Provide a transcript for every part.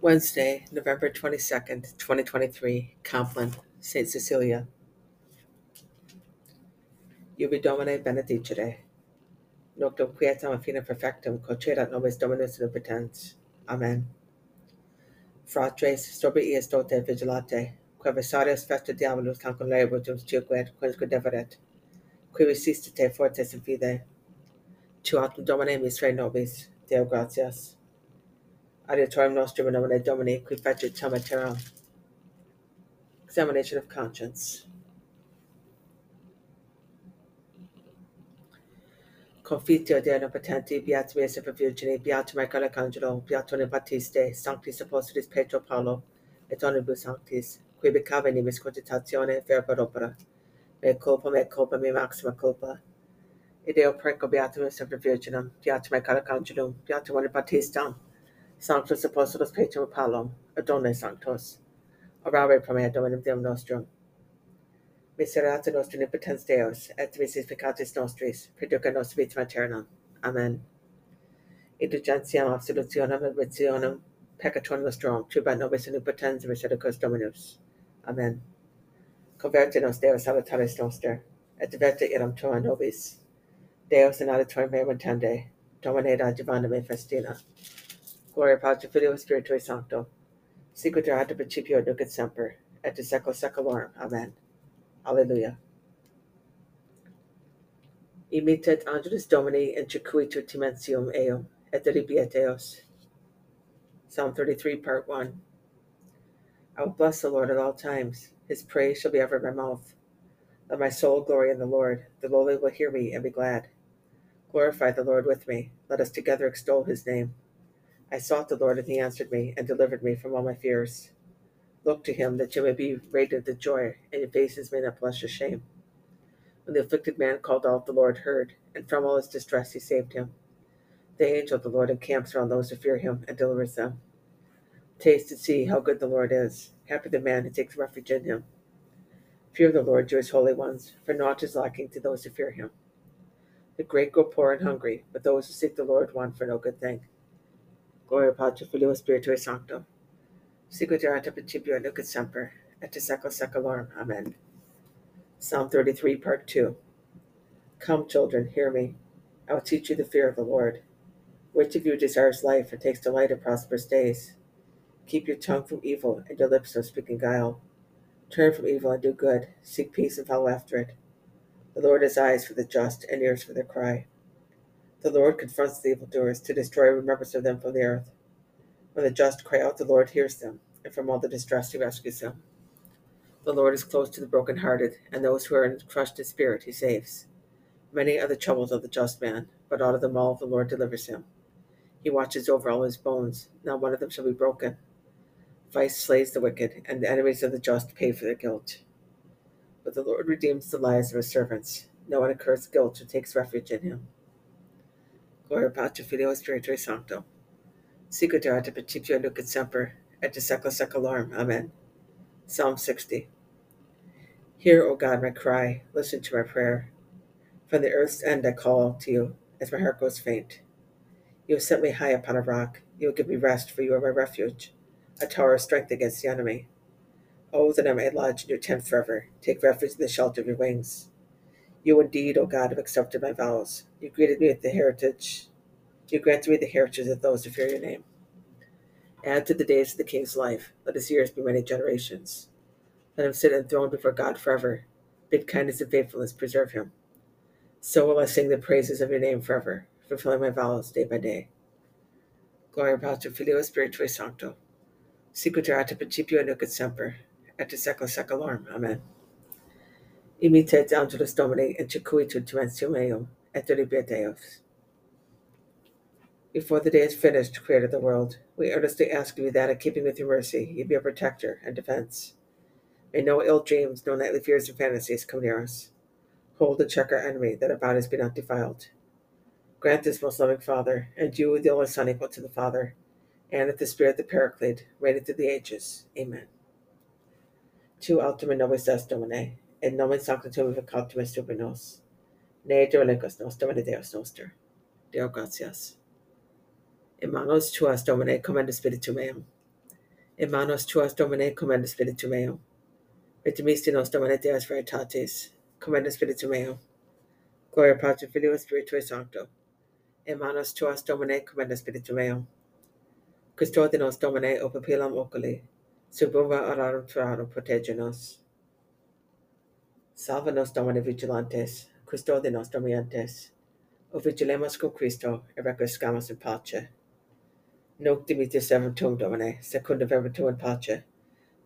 Wednesday, November 22nd, 2023, Compline, St. Cecilia. Ubi Domine benedicere. Noctum quietam fine perfectum, cocedat nobis Dominus omnipotens. Amen. Fratres, sobriius dote vigilate, quavisarius festa diabolus cancun laebutum circuet, quensque deveret, qui resistite fortes in fide. Tu autem Domine misre nobis, Deo gratias. Adiutorium nostrum in nomine Domini, qui fecit tama terram. Examination of conscience. Confitio Deo Omnipotenti, Beatum Iesu Virgine, Beatum Michael Arcangelo, Beatum Battiste, Sanctis Apostolus Petro Paulo, et omnibus sanctis, qui becave nimis cogitatione verba opera, me culpa, me culpa, me maxima culpa. Ideo preco Beatum Iesu Virginem, Beatum Michael Arcangelo, Beatum Battistam, Sanctus Apostolus Petro Paulo, Adone Sanctos, orare pro me Dominum Deum Nostrum. Miserata nostri nipotens Deus, et misis nostris, perduca nos vitam aeternam. Amen. Indulgentiam absolutionem et misionem peccator nostrum, tribat nobis in omnipotens misericors Dominus. Amen. Converte nos Deus salutaris noster, et diverte iram tua nobis. Deus in auditorium meum intende, Domine divana me festina. Gloria Patri Filio Spiritui Sancto, erat in principio nunc semper, et in secula seculorum. Amen. Alleluia. Imitet Angelus Domini in circuitur timentium eum, et relibiet Deus. Psalm 33, part 1. I will bless the Lord at all times. His praise shall be ever in my mouth. Let my soul glory in the Lord. The lowly will hear me and be glad. Glorify the Lord with me. Let us together extol his name. I sought the Lord, and he answered me, and delivered me from all my fears. Look to him, that you may be radiant with joy, and your faces may not blush with shame. When the afflicted man called out, the Lord heard, and from all his distress he saved him. The angel of the Lord encamps around those who fear him and delivers them. Taste and see how good the Lord is. Happy the man who takes refuge in him. Fear the Lord, you his holy ones, for naught is lacking to those who fear him. The great go poor and hungry, but those who seek the Lord want for no good thing. Gloria Patri Filio Spiritui Sancto. Sicut erat in principio nunc et semper, et in secula seculorum. Amen. Psalm 33, part 2. Come, children, hear me. I will teach you the fear of the Lord. Which of you desires life and takes delight in prosperous days? Keep your tongue from evil and your lips from speaking guile. Turn from evil and do good. Seek peace and follow after it. The Lord has eyes for the just and ears for their cry. The Lord confronts the evildoers to destroy remembrance of them from the earth. When the just cry out, the Lord hears them, and from all the distress he rescues them. The Lord is close to the brokenhearted, and those who are crushed in spirit he saves. Many are the troubles of the just man, but out of them all the Lord delivers him. He watches over all his bones, not one of them shall be broken. Vice slays the wicked, and the enemies of the just pay for their guilt. But the Lord redeems the lives of his servants. No one incurs guilt who takes refuge in him. Gloria Patri Filio Spiritui Sancto. Erat in principio nunc semper, et in secula seculorum. Amen. Psalm 60. Hear, O God, my cry. Listen to my prayer. From the earth's end I call to you, as my heart grows faint. You have set me high upon a rock. You will give me rest, for you are my refuge, a tower of strength against the enemy. Oh, that I may lodge in your tent forever, take refuge in the shelter of your wings. You indeed, O God, have accepted my vows. You greeted me with the heritage. You granted me the heritage of those who fear your name. Add to the days of the king's life. Let his years be many generations. Let him sit enthroned before God forever. Bid kindness and faithfulness preserve him. So will I sing the praises of your name forever, fulfilling my vows day by day. Gloria Patri Filio Spiritui Sancto. Sicut erat in principio nunc et semper, et in secula seculorum. Amen. Imitet Angelus Domini in circuitur timentium eum, et relibiet Deus. Before the day is finished, Creator of the world, we earnestly ask you that, in keeping with your mercy, you be our protector and defense. May no ill dreams, no nightly fears or fantasies come near us. Hold and check our enemy, that our bodies be not defiled. Grant this, most loving Father, and you, the only Son, equal to the Father, and with the Spirit, the Paraclete, reigning through the ages. Amen. Altum in nobis est Domine, in nomen sanctum vicatum super nos. Ne derelicus nos, Domine Deus noster. Deo gratias. In manos tuas, Domine, commenda spiritum meum. In manos tuas domine commenda spiritu meo. Et dimisti nos domine Deus veritatis, commenda spiritu meo. Gloria Patri Filio Spiritui Sancto. In manos tuas domine commenda spiritu meo. Custode nos domine o oculi, subumba orarum tuarum protege nos. Salva nos domine vigilantes, Christo de nos dormientes. O vigilemus cum Christo, e requiescamus in pace. Noc dimitte servum tuum, Domine, secundum verbum tuum pace,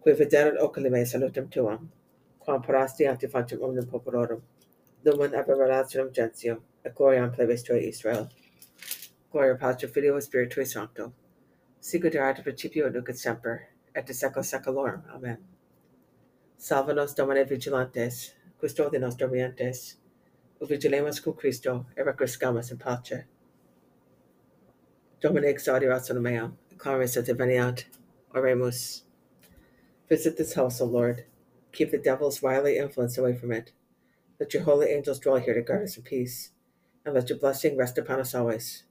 qui viderat oculi mei salutem tuam, quam parasti ante fantem populorum, lumen ab relationem gentium, et gloriam plebis tuae Israel. Gloria Patri Filio Spiritui Sancto, sicut erat in principio et nunc et semper, et de secula seculorum. Amen. Salva nos Domine vigilantes, custode nos dormientes, o vigilemus cum Christo, et requiescamus in pace. Domine exaudirat sonum meam, et claris et veniat. Oremus. Visit this house, O Lord. Keep the devil's wily influence away from it. Let your holy angels dwell here to guard us in peace, and let your blessing rest upon us always.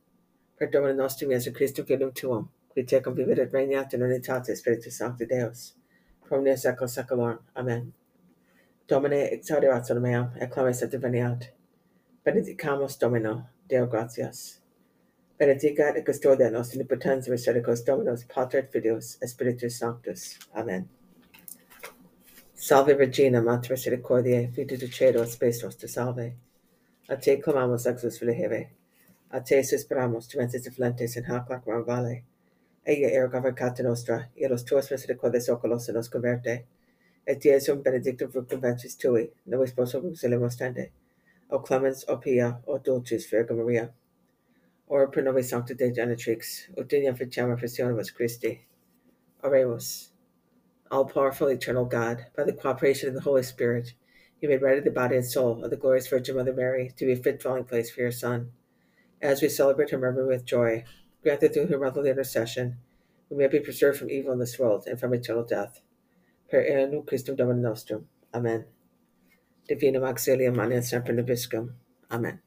Per Domine nostrum Jesu Christum fidum tuum, qui tecum vivit et regnat in unitate Spiritus Sancti Deus, pro omnia secula seculorum. Amen. Domine exaudirat sonum meam, et clamis et veniat. Benedicamus Domino, Deo gratias. Benedicat et custodia nos misericors Dominus Pater et Filius Spiritus Sanctus. Amen. Salve Regina, Mater Misericordiae, vita dulcedo et spes nostra salve. A te clamamus exus filiheve. A te suspiramos, tumentis afflentes in hac lacrimae vale. Ea erga vercata nostra, ieros tuos misericordes oculos nos converte. Et Iesum benedictum fructum ventris tui, nobis possum silimus tende. O clemens, o pia, o dulcis Virgo Maria. Ora pro nobis sancta Dei Genetrix, ut digna ficam afflictionibus Christi. Oremus. All powerful, eternal God, by the cooperation of the Holy Spirit, you made ready the body and soul of the glorious Virgin Mother Mary to be a fit dwelling place for your Son. As we celebrate her memory with joy, grant that through her motherly intercession, we may be preserved from evil in this world and from eternal death. Per anum Christum Domini nostrum. Amen. Divinum auxilium mania semper nobiscum. Amen.